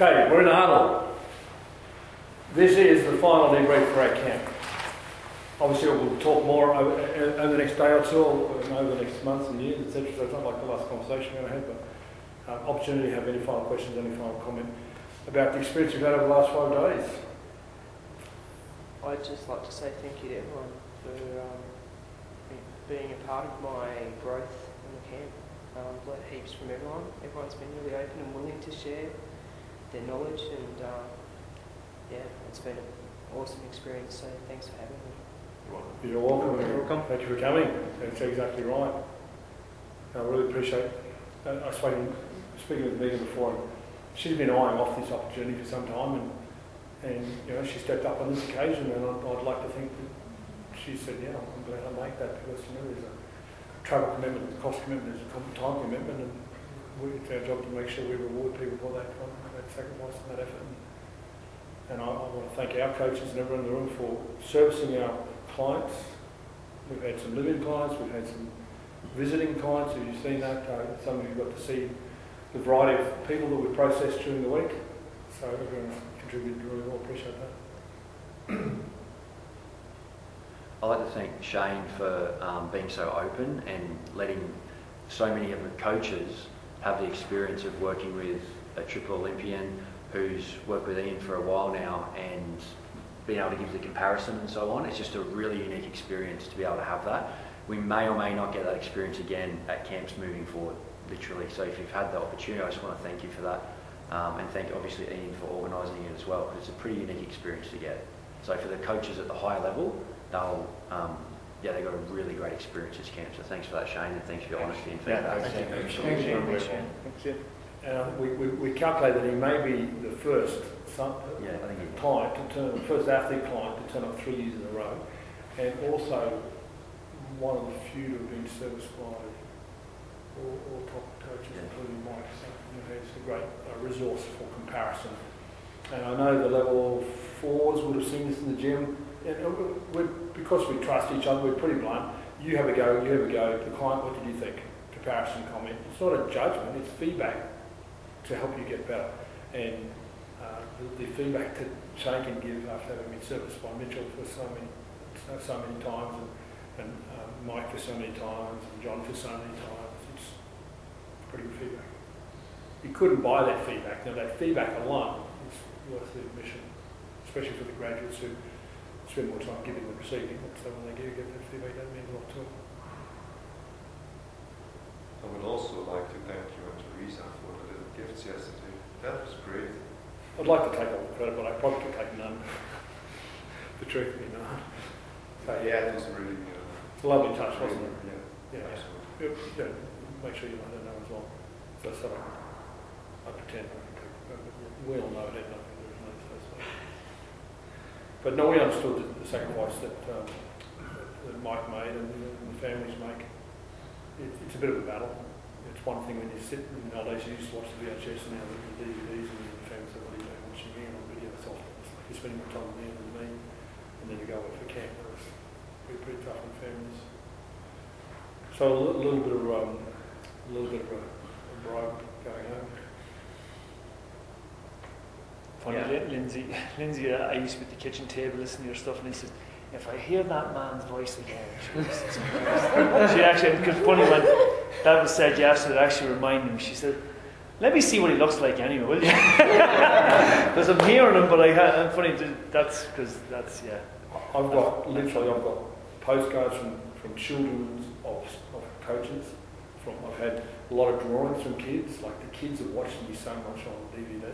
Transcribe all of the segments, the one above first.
Okay, we're in huddle. This is the final debrief for our camp. Obviously, we'll talk more over, over the next day or two, or over the next months and years, etc. So it's not like the last conversation we're going to have, but um, opportunity to have any final questions, any final comment about the experience we've had over the last five days. I'd just like to say thank you to everyone for um, being a part of my growth in the camp. Um, learned heaps from everyone. Everyone's been really open and willing to share their knowledge, and uh, yeah, it's been an awesome experience. So thanks for having me. You're welcome. You're welcome. Thank you for coming. That's exactly right. I really appreciate. Uh, I spoke speaking with Megan before. She's been eyeing off this opportunity for some time, and and you know she stepped up on this occasion, and I'd, I'd like to think that she said, yeah, I'm glad I make that because you know there's a travel commitment, there's a cost commitment, there's a time commitment, and we, it's our job to make sure we reward people for that that sacrifice and that effort. And, I, I want to thank our coaches and everyone in the room for servicing our clients. We've had some living clients, we've had some visiting clients. Have you seen that? Uh, some of you got to see the variety of people that we processed during the week. So everyone's contributed really well. Appreciate that. I'd like to thank Shane for um, being so open and letting so many of the coaches have the experience of working with a triple Olympian who's worked with Ian for a while now and being able to give the comparison and so on. It's just a really unique experience to be able to have that. We may or may not get that experience again at camps moving forward, literally. So if you've had the opportunity, I just want to thank you for that. Um, and thank obviously Ian for organising it as well, because it's a pretty unique experience to get. So for the coaches at the higher level, they'll, um, yeah, they got a really great experience this camp. So thanks for that, Shane, and thanks for your honesty and feedback. Yeah, thank you. Thank you. Thank you. Uh, we, we, we calculate that he may be the first some, yeah, I think client to turn, the first athlete client to turn up three years in a row, and also one of the few to have been serviced by all, all top coaches, yeah. including Mike. So, you know, it's a great uh, resource for comparison. And I know the level fours would have seen this in the gym. And because we trust each other, we're pretty blunt. You have a go, you have a go. The client, what did you think? Comparison comment. It's not a judgment, it's feedback to help you get better. And uh, the, the, feedback that Shane can give after having been serviced by Mitchell for so many, so, many times, and, and um, Mike for so many times, and John for so many times, it's pretty good feedback. You couldn't buy that feedback. Now that feedback alone is worth the admission, especially for the graduates who spend more time giving than receiving. So when they do get that feedback, that means a lot to them. I would also like to thank you and Teresa for the little gifts yesterday. That was great. I'd like to take all the credit, but I probably could take none. the truth be known. But yeah, it was really good. It's a lovely touch, wasn't it? Yeah, yeah. Absolutely. Yeah, make sure you let her know as well. So, so I pretend I but we all know it had nothing to do with it. But no, we understood the, the sacrifice that, um, that, that, Mike made and the, and the families make. It, it's a bit of a battle. It's one thing when you sit, nowadays you used to watch the VHS and now the DVDs and the families say, what are you doing watching me on video? It's often it's like you're spending more time with me than me. And then you go away for camp. It was pretty, pretty tough on families. So a little, little bit of um, a little bit of a, a bribe going home. Funny, yeah. Lindsay, Lindsay, uh, I used to be at the kitchen table listening to your stuff, and he says, if I hear that man's voice again, she actually, because funny when that was said yesterday, it actually reminded me, she said, let me see what he looks like anyway, will you? Because I'm hearing him, but I am funny, that's because that's, yeah. I've got, literally, I've got postcards from, from children of, of coaches. From I've had a lot of drawings from kids, like the kids are watching me so much on DVD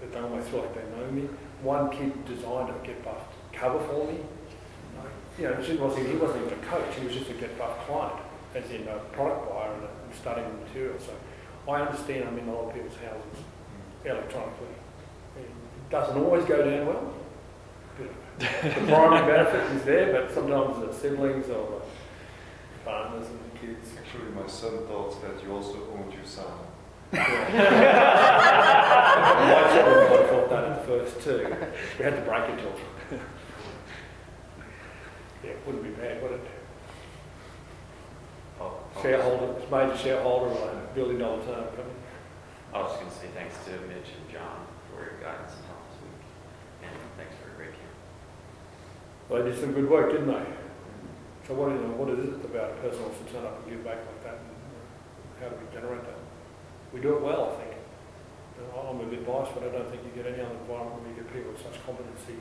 but they almost feel like they know me. One kid designed a Get Buff cover for me. You know, he wasn't, he wasn't even a coach, he was just a Get Buff client, as in a product buyer and, and studying the material. So I understand I'm in a lot of people's houses electronically. It doesn't always go down well. the primary benefit is there, but sometimes the siblings or the partners and the kids. Actually, my son thought that you also owned your son. My children thought that at first too. We had to break it to them. Yeah, it wouldn't be bad, would it? Oh, shareholder, major shareholder a billion dollar company. I was going to say thanks to Mitch and John for your guidance and help this week. And thanks for a great camp. Well, they did some good work, didn't they? So what, is- what is it about a person who wants to turn up and give back like that? And uh, how do we generate that? We do it well, I think. You know, I'm a bit biased, but I don't think you get any other environment where you get people with such competency,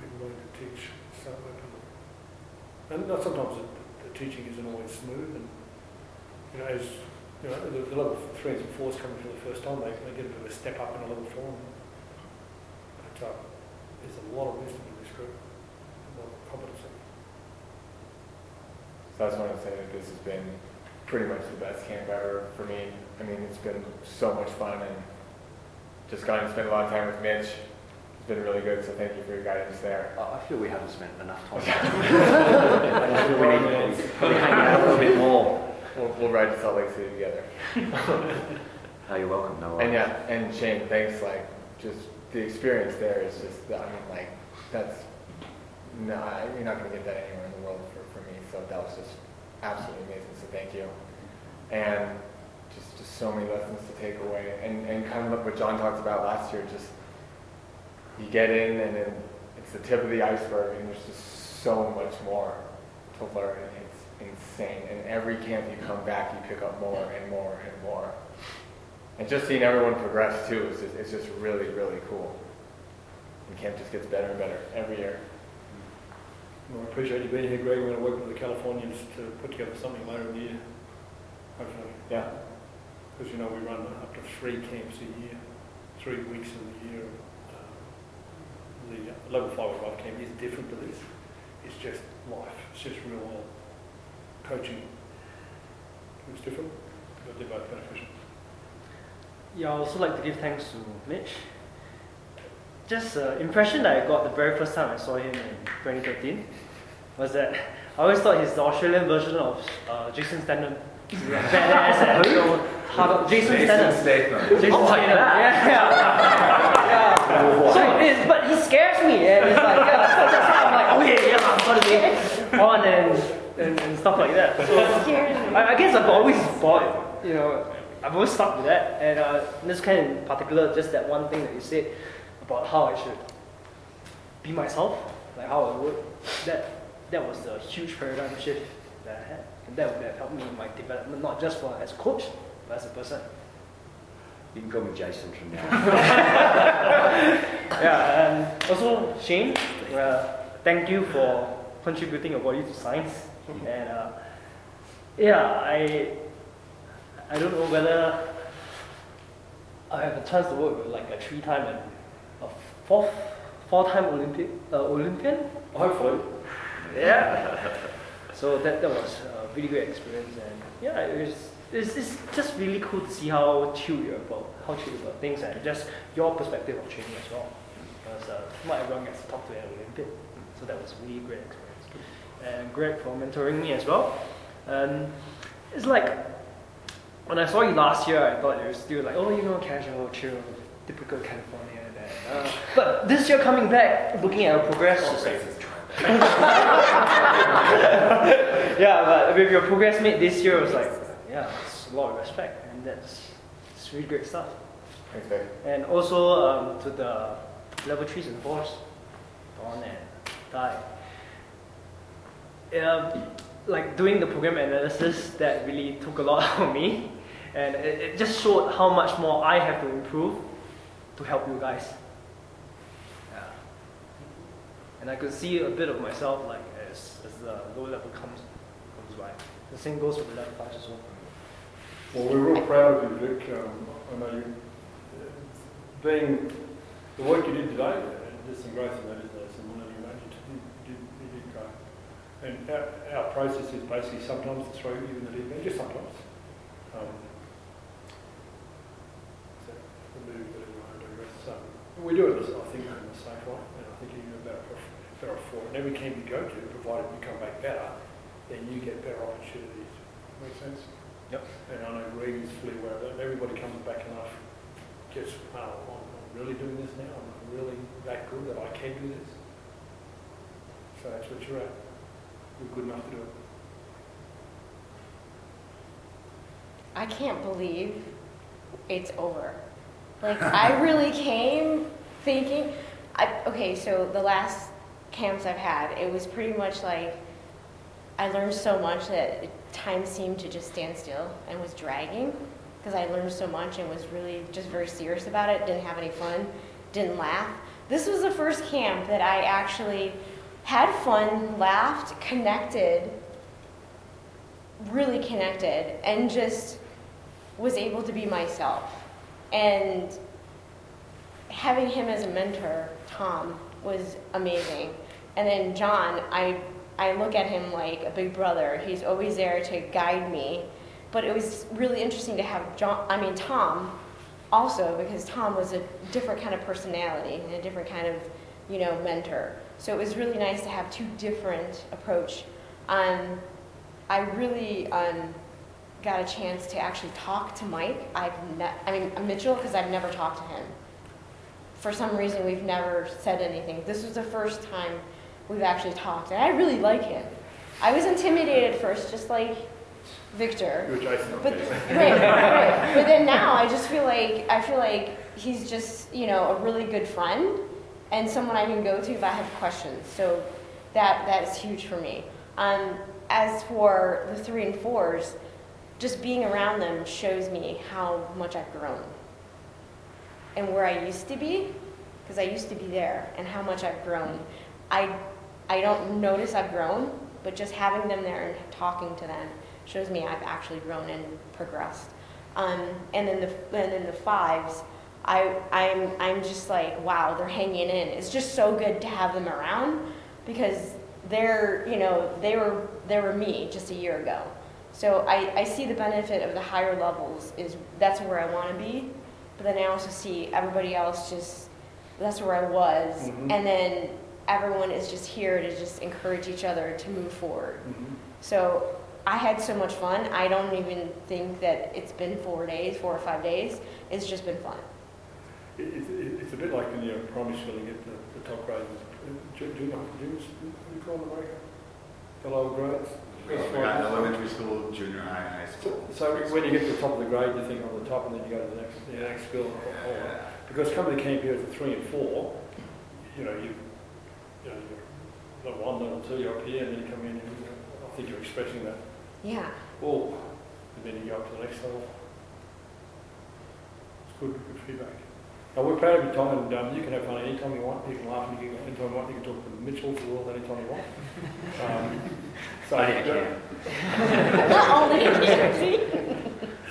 people willing to teach so openly. And sometimes the, the teaching isn't always smooth and, you know, as, you know, the, the level threes and fours coming for the first time, they, they get a bit of a step up in a level four. But, uh, there's a lot of wisdom in this group, a lot of competency. So I just want to say that this has been pretty much the best camp ever for me. I mean, it's been so much fun and just gotten to spend a lot of time with Mitch. Been really good, so thank you for your guidance there. I feel we haven't spent enough time. I feel we need to hang out a little bit more. We'll, we'll ride to Salt Lake City together. Oh, you're welcome, no And yeah, and Shane, thanks. Like, just the experience there is just, I mean, like, that's, no, I- you're not going to get that anywhere in the world for, for me. So that was just absolutely amazing. So thank you. And just, just so many lessons to take away. And, and kind of like what John talked about last year, just you get in and then it's the tip of the iceberg and there's just so much more to learn. And it's insane. And every camp you come back, you pick up more and more and more. And just seeing everyone progress too is just, it's just really, really cool. And camp just gets better and better every year. Well, I appreciate you being here, Greg. We're going to work with the Californians to put together something later in the year, hopefully. Yeah. Because, you know, we run up to three camps a year, three weeks in the year. The level five or five camp is different to this. It's just life. It's just real world coaching. It's different, but they're both beneficial. Yeah, I also like to give thanks to Mitch. Just the impression that I got the very first time I saw him in 2013 was that I always thought he's the Australian version of uh, Jason Statham. He's badass and you Jason Statham. Jason Statham. that. Yeah, yeah. So but he scares me, and it's like, yeah, that's why I'm like, oh yeah, yeah, I'm gonna be on and, and, and stuff like that. So I, I guess I've always bought, you know, I've always stuck with that. And uh, this kind in particular, just that one thing that you said about how I should be myself, like how I would, that that was a huge paradigm shift that I had. And that would have helped me in my development, not just for as a coach, but as a person. You can call me Jason from now. Yeah, and also Shane, uh, thank you for contributing your body to science. And uh, yeah, I I don't know whether I have a chance to work with like a three-time and a fourth four-time Olympic uh, Olympian. Hopefully. Yeah. So that, that was a really great experience, and yeah, it was, it's, it's just really cool to see how chill you're about, how chill about things, and just your perspective of training as well. Because uh, not everyone gets to talk to Olympic, so that was a really great experience. And Greg for mentoring me as well. Um, it's like when I saw you last year, I thought you were still like, oh, you know, casual, chill, typical California. Uh, but this year coming back, looking at your progress, like, yeah, but with your progress made this year, it was like, yeah, a lot of respect, and that's it's really great stuff. Thanks, babe. And also um, to the level threes and fours, Dawn and Dai. Um, like doing the program analysis, that really took a lot out of me, and it, it just showed how much more I have to improve to help you guys. Yeah. And I could see a bit of myself like as, as the low level comes comes by. The same goes for the level fives as well. Well, we're real proud of you, Vic. Um, I know you, being the work you did today, there's some growth in that, isn't there? Some learning you did, you did, grow. And our, our process is basically sometimes throw you in the deep end, just sometimes. Um, so everyone do, so we do it, I think, in a safe way, and I think you get better, better for it. And every camp you go to, provided you come back better, then you get better opportunities. Make sense? Yep. And I know Greg is fully aware of that. Everybody comes back enough, gets, oh, I'm I'm really doing this now. I'm really that good that I can do this. So that's what you're at. You're good enough to do it. I can't believe it's over. Like I really came thinking, I, okay, so the last camps I've had, it was pretty much like I learned so much that time seemed to just stand still and was dragging because I learned so much and was really just very serious about it. Didn't have any fun, didn't laugh. This was the first camp that I actually had fun, laughed, connected, really connected, and just was able to be myself. And having him as a mentor, Tom, was amazing. And then John, I I look at him like a big brother. He's always there to guide me. But it was really interesting to have John, I mean Tom, also because Tom was a different kind of personality and a different kind of, you know, mentor. So it was really nice to have two different approach. Um, I really um, got a chance to actually talk to Mike. I've ne- I mean Mitchell because I've never talked to him. For some reason, we've never said anything. This was the first time we've actually talked, and I really like him. I was intimidated at first, just like Victor. You're Jason, But right, right. But then now I just feel like I feel like he's just you know a really good friend and someone I can go to if I have questions. So that that is huge for me. Um, as for the three and fours, just being around them shows me how much I've grown and where I used to be, because I used to be there, and how much I've grown. I I don't notice I've grown, but just having them there and talking to them shows me I've actually grown and progressed. Um, and then the and then the fives, I I'm I'm just like wow, they're hanging in. It's just so good to have them around because they're you know they were they were me just a year ago. So I, I see the benefit of the higher levels is that's where I want to be, but then I also see everybody else just that's where I was, Mhm. and then everyone is just here to just encourage each other to move forward. Mhm. So I had so much fun. I don't even think that it's been four days, four or five days. It's just been fun. It, it, it- it's a bit like in your primary school, you get the, the top grades. Uh, Junior, do, you call them America? The lower grades? We got elementary school, junior high, high school. So when you get to the top of the grade, you think on the top, and then you go to the next, the next school. or- or- Because coming to camp here at three and four, you know, you, you know, you're level one, level two, you're up here, and then you come in, and you know, I think you're expressing that, Yeah. oh, and then you go up to the next level. It's good, good feedback. Now, we're proud of your time, and um, you can have fun anytime you want, you can laugh and you can, anytime you want, you can talk to the Mitchell's world anytime you want. Um, so, Only I can. Not only in Kenzie.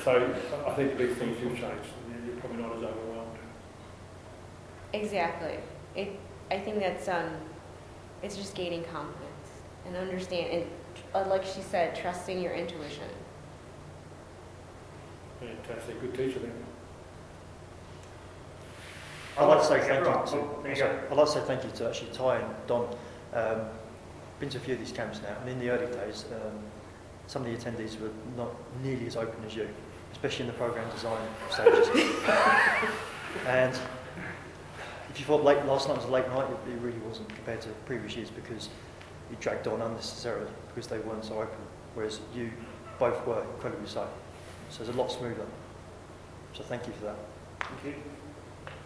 So I think the big thing is you've changed. You- You're probably not as overwhelmed. Exactly. It, I think that's um, it's just gaining confidence and understand, and uh, like she said, trusting your intuition. Fantastic, good teacher then. I'd like to say thank you to. Oh, sorry. I'd like to say thank you to actually Ty and Don. Um, been to a few of these camps now, and in the early days, um, some of the attendees were not nearly as open as you, especially in the program design stages. and if you thought late, last night was a late night, it, it really wasn't compared to previous years because you dragged on unnecessarily because they weren't so open, whereas you both were incredibly so. So it's a lot smoother. So thank you for that. Thank you.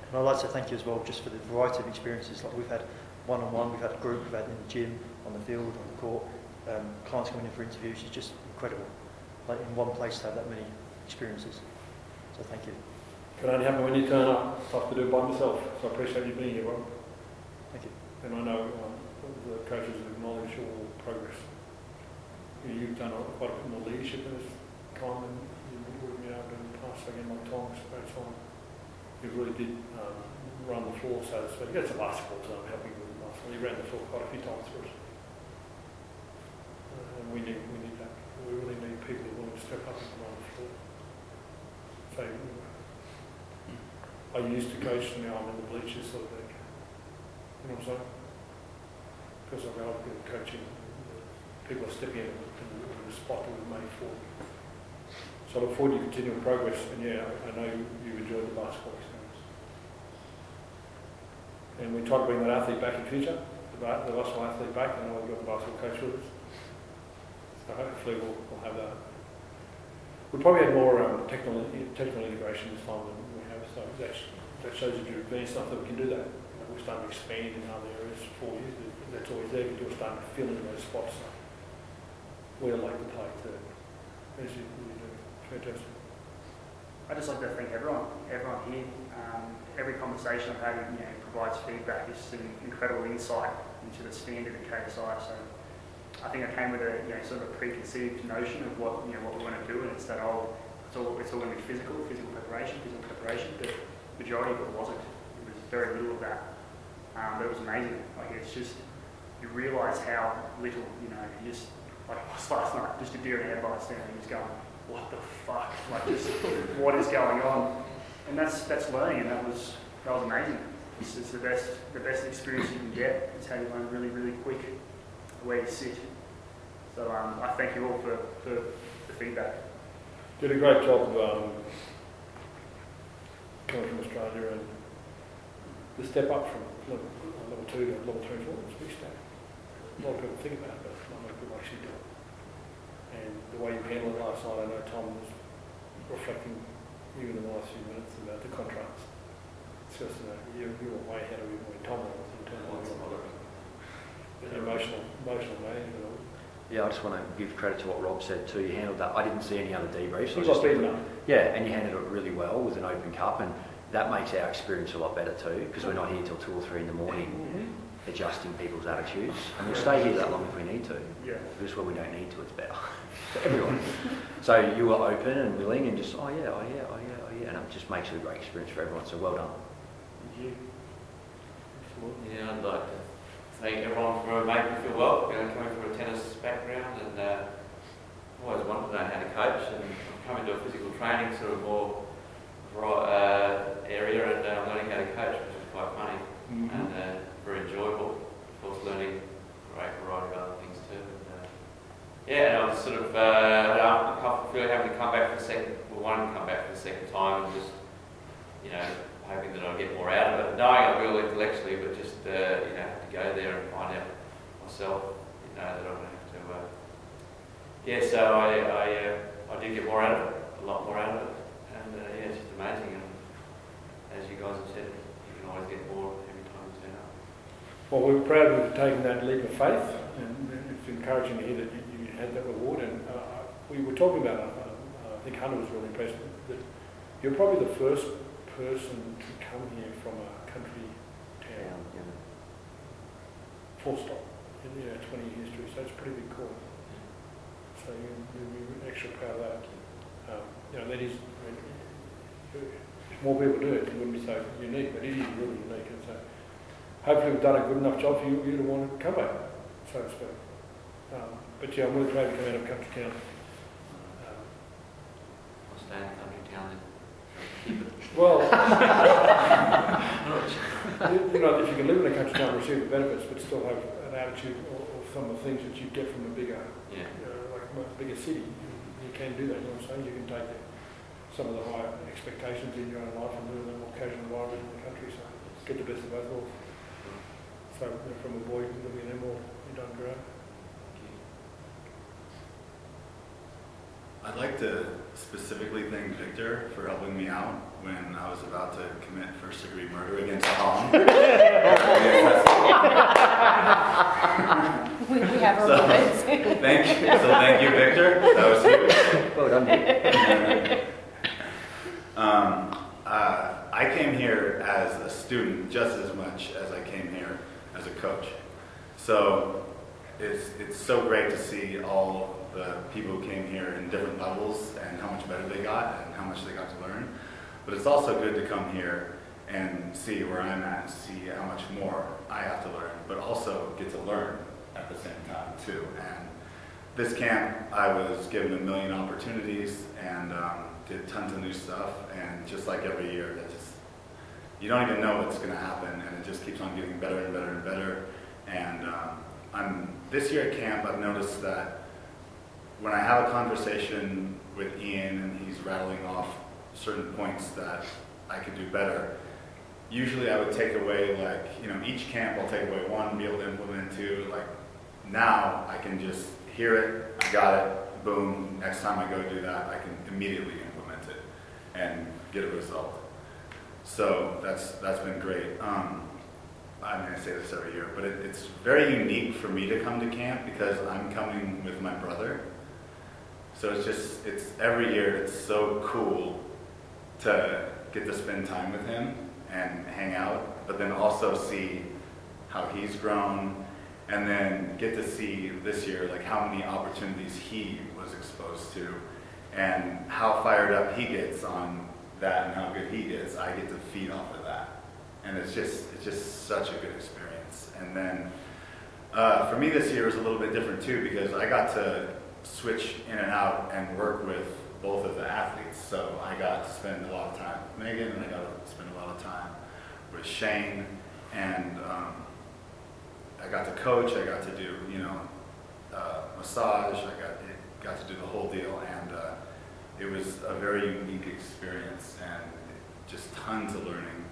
And I'd like to thank you as well just for the variety of experiences. Like we've had one-on-one, we've had a group, we've had in the gym, on the field, on the court, um, clients coming in for interviews. It's just incredible. Like in one place to have that many experiences. So thank you. Can only happen when you turn up. Tough to do by myself, so I appreciate you being here, Rob. Thank you. And I know um, the coaches acknowledge your progress. You- You've done a- quite a bit more leadership in this time than you would have been able to in the past, again, like Tom's great time. You really did um, run the floor, so to speak. That's a basketball term, helping with the basketball. You ran the floor quite a few times for us. Uh, and we need, we need that. We really need people willing to step up and run the floor. So, I used to coach, now I'm in the bleachers sort of thing. You know what I'm saying? Because I've got been coaching, people are stepping in in the, spot that we've made for. So I look forward to your continual progress, and yeah, I know you've enjoyed the basketball experience. And we try to bring that athlete back in future, the, the basketball athlete back, and we've got the basketball coach with us. So hopefully we'll, we'll have that. We probably had more um, technical, technical integration this time than so that's, that shows that you're advanced enough that we can do that. You know, we're starting to expand in other areas for you, that's always there, but you're starting to fill in those spots. We'd like to play too, as you, you do, fantastic. I just like to thank everyone, everyone here. Um, every conversation I've had, you know, provides feedback. It's an incredible insight into the standard at KSI. So I think I came with a, you know, sort of a preconceived notion of what, you know, what we want to do, and it's that oh, it's all, it's all going to be physical, physical preparation, physical preparation. But the majority of it wasn't. It was very little of that. Um, but it was amazing. Like it's just you realise how little, you know, you just like last night, just a deer in headlights there, and just going, what the fuck? Like just what is going on? And that's that's learning, and that was that was amazing. It's, it's the best the best experience you can get. It's how you learn really really quick where you sit. So um, I thank you all for, for the feedback. Did a great job of um, coming from Australia and the step up from level, level two to level three and four was a big step. A lot of people think about it, but not many people actually do it. And the way you handled it last night, I know Tom was reflecting even in the last few minutes about the contrast. It's just, you know, you, you were way ahead of him when Tom was in terms of the emotional, emotional management. Yeah, I just want to give credit to what Rob said too. You handled that. I didn't see any other debriefs. You I got just- beaten up. Yeah, and you handled it really well with an open cup, and that makes our experience a lot better too, because we're not here till two or three in the morning mm-hmm. adjusting people's attitudes, and we'll stay here that long if we need to. Yeah. Just when we don't need to, it's better for everyone. so you were open and willing, and just oh yeah, oh yeah, oh yeah, oh yeah, and it just makes it a great experience for everyone. So well done. You. Yeah, I'd like to thank everyone for making me feel well, you know, coming from a tennis background and uh, always wanted to know how to coach and I'm coming to a physical training sort of more uh, area and uh, I'm learning how to coach, which is quite funny and uh, very enjoyable. Of course, learning a great variety of other things too. And, uh, yeah, and I was sort of uh, comfortable feeling having to come back for the second, well, to come back for the second time and just, you know, hoping that I'll get more out of it. Knowing I will intellectually, but just, uh, you know, go there and find out myself, you know, that I'm going to have to, uh, yeah, so I, I, uh, I did get more out of it, a lot more out of it. And, uh, yeah, it's just amazing. And as you guys have said, you can always get more every time you turn up. Well, we're proud of taking that leap of faith, and it's encouraging to hear that you, you had that reward. And uh, we were talking about, uh, uh, I think Hunter was really impressed that you're probably the first person to come here from a country full stop, in you know, 20 year history. So it's pretty big call. So you, be extra proud of that. Um, you know, that is, I mean, if more people do it, it wouldn't be so unique, but it is really unique. And so hopefully we've done a good enough job for you, you to want to come back, so to speak. Um, but yeah, I'm really proud to come out of country town. Um, I'll stay in country town and keep it. well, you, you know, if you can live in a country town, receive the benefits, but still have an attitude or, or some of the things that you get from a bigger, Yeah. you know, like a bigger city, you, you can do that. You know what I'm saying? You can take some of the higher expectations in your own life and live in a more casual environment in the country. So get the best of both worlds. Mm. So you know, from a boy living in Emerald, you've done great. I'd like to specifically thank Victor for helping me out when I was about to commit first degree murder against Tom. We, we have our So- moments. thank you. So thank you, Victor. That was huge. Well done. Um, uh, I came here as a student just as much as I came here as a coach. So it's, it's so great to see all the people who came here in different levels and how much better they got and how much they got to learn. But it's also good to come here and see where I'm at see how much more I have to learn, but also get to learn at the same time too. And this camp, I was given a million opportunities and um, did tons of new stuff. And just like every year, that just you don't even know what's going to happen, and it just keeps on getting better and better and better. And um, I'm this year at camp, I've noticed that when I have a conversation with Ian and he's rattling off certain points that I could do better, usually I would take away like you know each camp I'll take away one, be able to implement two. Like now I can just hear it, I got it, boom. Next time I go do that, I can immediately implement it and get a result. So that's that's been great. Um, I mean, I say this every year, but it, it's very unique for me to come to camp because I'm coming with my brother. So it's just it's every year. It's so cool to get to spend time with him and hang out, but then also see how he's grown, and then get to see this year like how many opportunities he was exposed to, and how fired up he gets on that and how good he is. I get to feed off of that, and it's just it's just such a good experience. And then uh, for me this year was a little bit different too because I got to switch in and out and work with both of the athletes. So I got to spend a lot of time with Megan, and I got to spend a lot of time with Shane, and um, I got to coach. I got to do you know uh, massage. I got got to do the whole deal, and uh, it was a very unique experience and just tons of learning.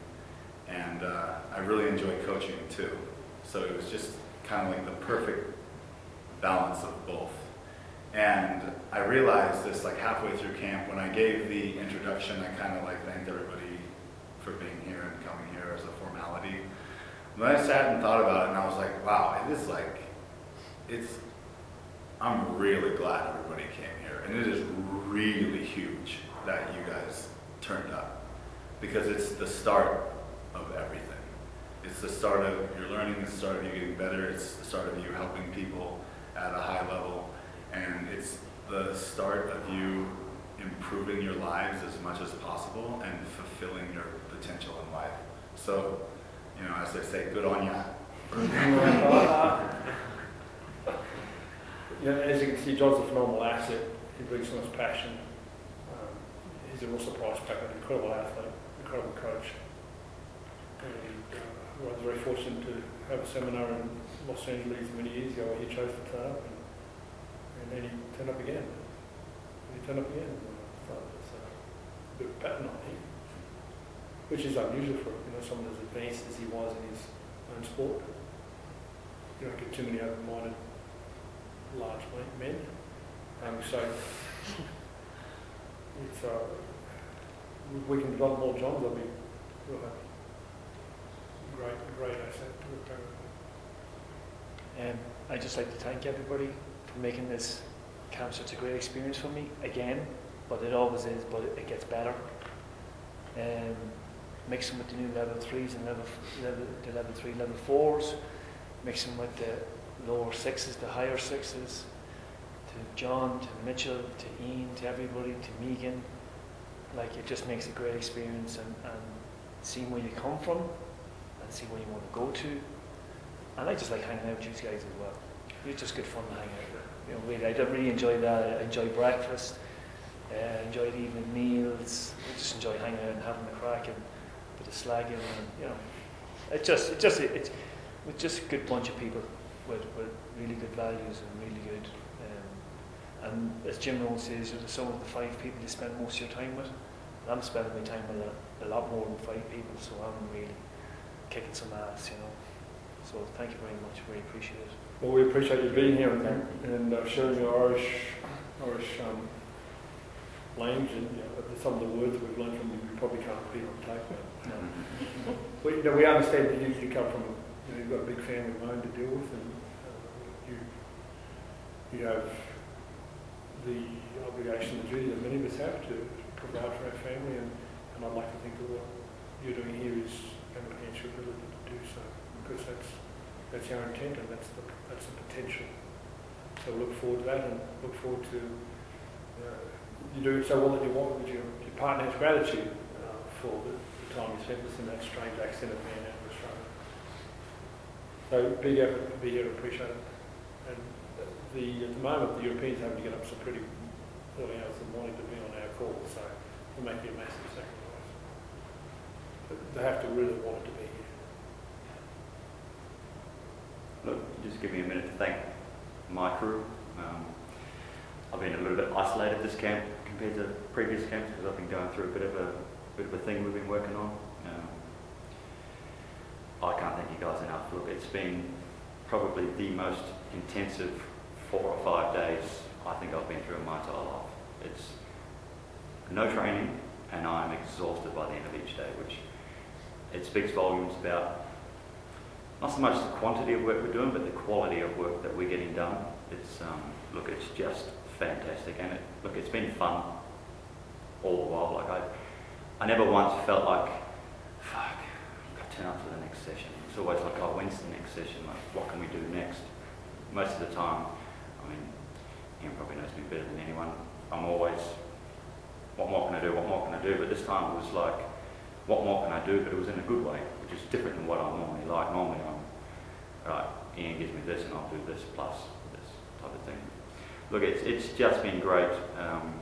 And uh, I really enjoyed coaching too. So it was just kind of like the perfect balance of both. And I realized this like halfway through camp when I gave the introduction, I kind of like thanked everybody for being here and coming here as a formality. Then I sat and thought about it and I was like, wow, it is like, it's, I'm really glad everybody came here. And it is really huge that you guys turned up because it's the start of everything. It's the start of your learning, it's the start of you getting better, it's the start of you helping people at a high level and it's the start of you improving your lives as much as possible and fulfilling your potential in life. So, you know, as I say, good on ya. you know, as you can see, John's a phenomenal asset. He brings so much passion. Um, he's a real surprise packer, an incredible athlete, incredible coach. And uh, I was very fortunate to have a seminar in Los Angeles many years ago where he chose to turn up. And, and then he turned up again. And he turned up again. And I thought was a bit of pattern on him, which is unusual for you know someone as advanced as he was in his own sport. You don't get too many open-minded large men. Um, so it's, uh, we can develop more jobs, I'll be real happy. Great, great asset to. Um, I'd just like to thank everybody making this camp such a great experience for me again, but it always is, but it, it gets better. Um, mixing with the new level threes and level, level the level three, level fours, mixing with the lower sixes, the higher sixes, to John, to Mitchell, to Ian, to everybody, to Megan. Like it just makes a great experience and, and seeing where you come from and see where you want to go to. And I just like hanging out with you guys as well. It's just good fun to hang out with. You know, really, I really enjoy that. I enjoy breakfast. Uh, enjoy the evening meals. I just enjoy hanging out and having a crack and a bit of slagging and you know, it just it just it, it's with just a good bunch of people with, with really good values and really good. Um, and as Jim Rohn says, you're the sum of the five people you spend most of your time with. And I'm spending my time with a, a lot more than five people, so I'm really kicking some ass, you know. So thank you very much, Really appreciate it. Well, we appreciate you being here and, and uh, sharing your Irish, Irish um, language and you know, some of the words we've learned from you. We probably can't repeat on tape, but No. we, you know, we understand that you, you come from, you know, you've got a big family of own to deal with, and uh, you you have the obligation, the duty that many of us have to provide for our family, and, and I'd like to think that what you're doing here is going to enhance your ability to do so, because that's that's our intent and that's the that's the potential. So look forward to that, and look forward to uh, you doing so well that you want with your, your partner has gratitude uh, for the, the time you spent us in that strange accent of man out of Australia. So big effort to be here, appreciate it. And the, at the moment, the Europeans having to get up so pretty early hours in the morning to be on our call, so we're making a massive sacrifice. But they have to really want it to be here. Look, just give me a minute to thank my crew. Um, I've been a little bit isolated this camp compared to previous camps because I've been going through a bit of a bit of a thing we've been working on. Um, I can't thank you guys enough. Look, it's been probably the most intensive four or five days I think I've been through in my entire life. It's no training, and I'm exhausted by the end of each day, which it speaks volumes about not so much the quantity of work we're doing, but the quality of work that we're getting done. It's um, look, it's just fantastic, and it, look, it's been fun all the while. Like I, I never once felt like, fuck, I've got to turn up for the next session. It's always like, oh, when's the next session? Like, what can we do next? Most of the time, I mean, Ian probably knows me better than anyone. I'm always, what more can I do? What more can I do? But this time it was like, what more can I do? But it was in a good way, which is different than what I normally like. Normally I'm, right, Ian gives me this and I'll do this plus this type of thing. Look, it's, it's just been great. Um,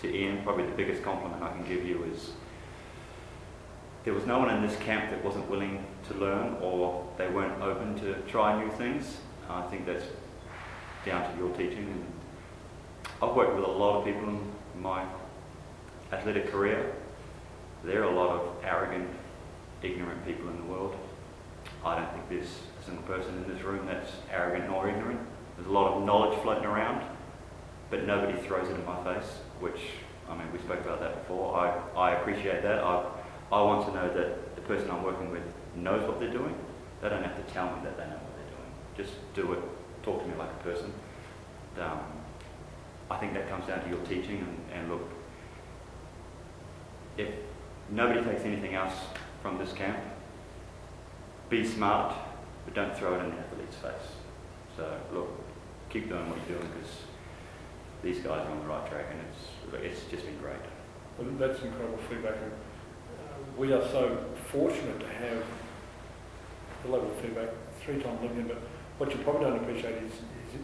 to Ian, probably the biggest compliment I can give you is there was no one in this camp that wasn't willing to learn or they weren't open to try new things. I think that's down to your teaching. And I've worked with a lot of people in my athletic career. There are a lot of arrogant, ignorant people in the world. I don't think there's a single person in this room that's arrogant nor ignorant. There's a lot of knowledge floating around, but nobody throws it in my face, which, I mean, we spoke about that before. I, I appreciate that. I, I want to know that the person I'm working with knows what they're doing. They don't have to tell me that they know what they're doing. Just do it. Talk to me like a person. Um, I think that comes down to your teaching and, and look, if nobody takes anything else from this camp, be smart, but don't throw it in the athlete's face. So look, keep doing what you're doing because these guys are on the right track and it's it's just been great. Well, that's incredible feedback. And, uh, we are so fortunate to have the level of feedback three times Olympian, but what you probably don't appreciate is, is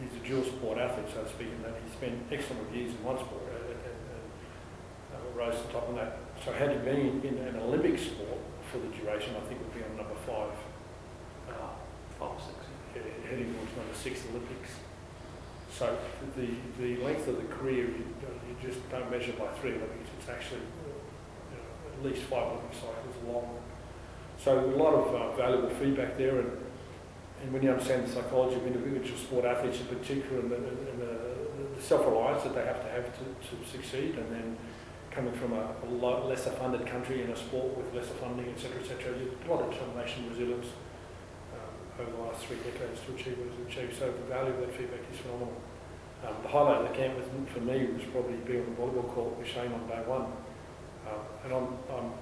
he's a dual sport athlete, so to speak, and that he spent X number of years in one sport and, and, and uh, rose to the top of that. So had he been in an Olympic sport for the duration, I think would be on number five. Uh, Five or six. heading towards number six Olympics. So the, the length of the career, you, you just don't measure by three Olympics, it's actually you know, at least five Olympic cycles long. So a lot of uh, valuable feedback there, and, and when you understand the psychology of individual sport athletes in particular, and the, and the, the self-reliance that they have to have to, to succeed, and then coming from a, a lot lesser funded country in a sport with lesser funding, etc., etc., a lot of determination, and resilience um, over the last three decades to achieve what it's achieved. So the value of that feedback is phenomenal. Um, the highlight of the camp was, for me was probably being on the volleyball court with Shane on day one. Um, and I'm, I'm,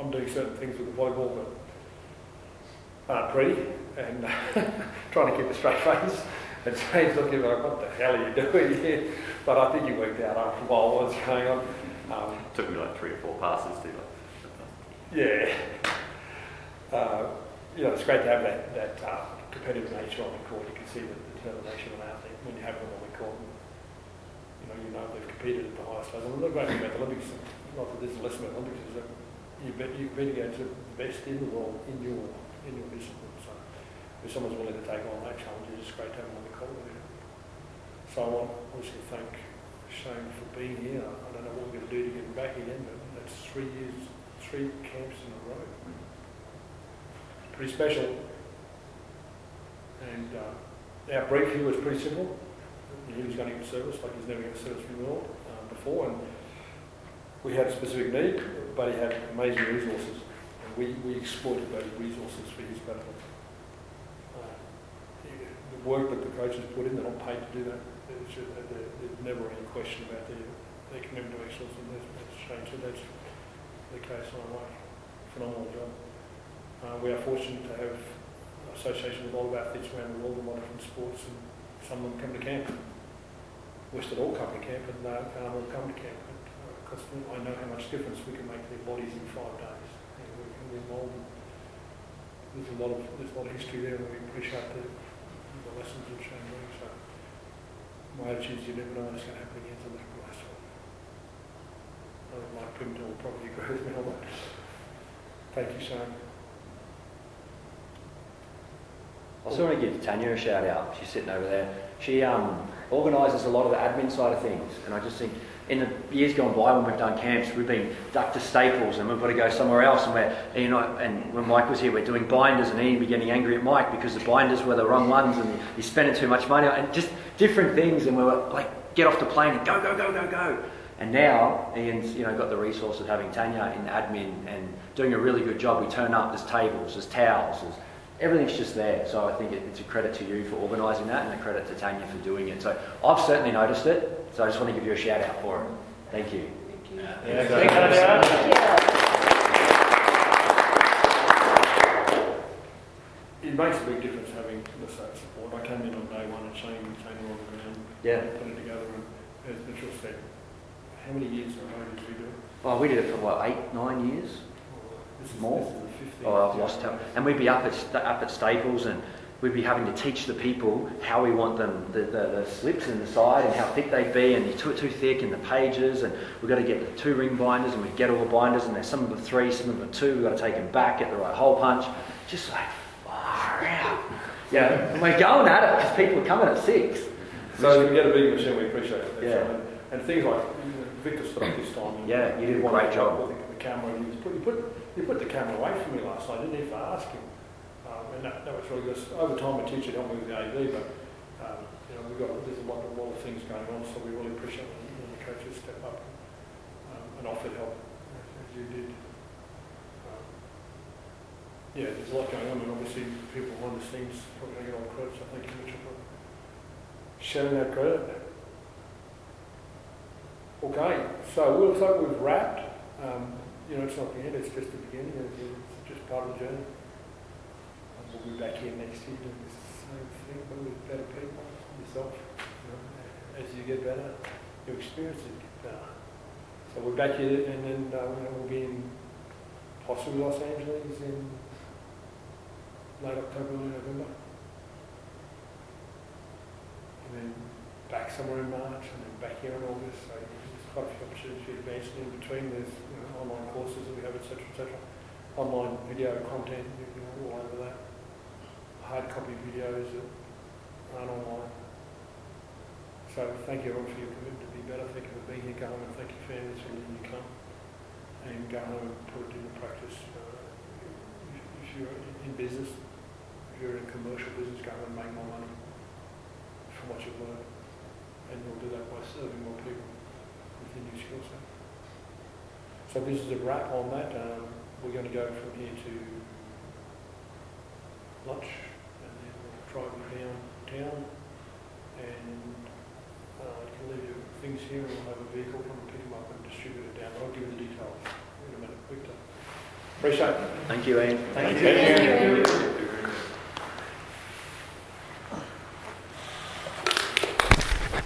I'm doing certain things with the volleyball that aren't pretty and trying to keep a straight face. And Shane's looking like, what the hell are you doing here? But I think he worked out after a while what's going on. Um, Took me like three or four passes to like. yeah. Uh, you know, it's great to have that, that uh, competitive nature on the court. You can see the determination of an athlete when you have them on the court. And, you know, you know they've competed at the highest level. The great thing about the Olympics, not that there's a lesson about the Olympics, is that you bet you compete against the best in the world in your in your discipline. So if someone's willing to take on that challenge, it's great to have them on the court. So I want to thank Shane for being here. I don't know what we're going to do to get him back again, but that's three years, three camps in a row. Pretty special. And uh, our brief here was pretty simple. He was going to get service like he's never get service from the um, before. And we had a specific need, but he had amazing resources. And we, we exploited those resources for his benefit. Uh, the work that the coaches put in, they're not paid to do that. There's, never any question about their, their commitment to excellence, and that's, that's changed. So that's the case on our way. Phenomenal job. Uh, we are fortunate to have association with a lot of athletes around the world in a lot of different sports, and some of them come to camp. Western all come to camp, and uh, can't all come to camp. Because I know how much difference we can make their bodies in five days. And we can be involved. In, there's a lot of there's a lot of history there, and we appreciate the, the lessons of Shane. So my attitude is you never know what's going to happen again, so that's nice. I think Mike Pimentel will probably agree with me on that. Thank you, Sam. I also want to give Tanya a shout out. She's sitting over there. She um, organises a lot of the admin side of things, and I just think in the years gone by when we've done camps, we've been ducked to Staples, and we've got to go somewhere else. And we're you know, and when Mike was here, we're doing binders, and he'd be getting angry at Mike because the binders were the wrong ones, and he's spending too much money, and just different things. And we were like, get off the plane and go, go, go, go, go. And now Ian's you know got the resource of having Tanya in admin and doing a really good job. We turn up, there's tables, there's towels, there's, everything's just there. So I think it, it's a credit to you for organising that and a credit to Tanya for doing it. So I've certainly noticed it. So I just want to give you a shout out for it. Thank you. Thank you. Yeah, thank you, Tanya. It makes a big difference having the same support. I came in on day one and Shane, Shane on the ground, Yeah. put it together, and as Mitchell said, how many years a row did we do it? Oh, we did it for what eight, nine years. This is, More? This is the 15th Oh, I've lost count. And we'd be up at up at Staples, and we'd be having to teach the people how we want them the, the, the slips in the side and how thick they'd be, and they're too too thick in the pages, and we've got to get the two ring binders, and we get all the binders, and there's some of the three, some of the two. We've got to take them back, get the right hole punch, just like far out. Yeah, and we're going at it because people are coming at six. So we get a big machine, we appreciate it. Yeah. And, and things like you know, Victor stood up this time. and Yeah, you did a great job. with The camera, and he was put, he put, he put the camera away from me last night. I didn't even ask him. Um, and that, that was really good. Over time, my teacher helped me with the AV, but um, you know, we've got there's a lot, a lot of things going on, so we really appreciate when, when the coaches step up um, and offered help, as, you did. Um, yeah, there's a lot going on, and obviously people behind the scenes probably don't get all the credit, so thank you, Mitchell, for sharing that credit. Okay, so looks like we've wrapped. Um, you know, it's not the end, it's just the beginning, it's it's just part of the journey. And we'll be back here next year doing the same thing, but with better people, yourself. You know, as you get better, your experiences get better. So we're back here, and then uh, you know, we'll be in possibly Los Angeles in late October, early November. And then back somewhere in March, and then back here in August. So there's quite a few opportunities to advance in between. There's you know, online courses that we have, etc., etc. Online video content, you know, all over that. Hard copy videos that aren't online. So thank you everyone for your commitment to be better. Thank you for being here, home, and thank you families for letting you come and go home and put it into practice. Uh, if, you're in business, if you're in a commercial business, go and make more money from what you've learned. And you'll do that by serving more people with your new skill set. So this is a wrap on that. Um, we're going to go from here to lunch and then we'll drive you downtown and uh, you can leave your things here and we'll have a vehicle come and pick them up and distribute it down. I'll give you the details in a minute. Victor. Appreciate it. Thank you, Ian. Thank Thank you. you.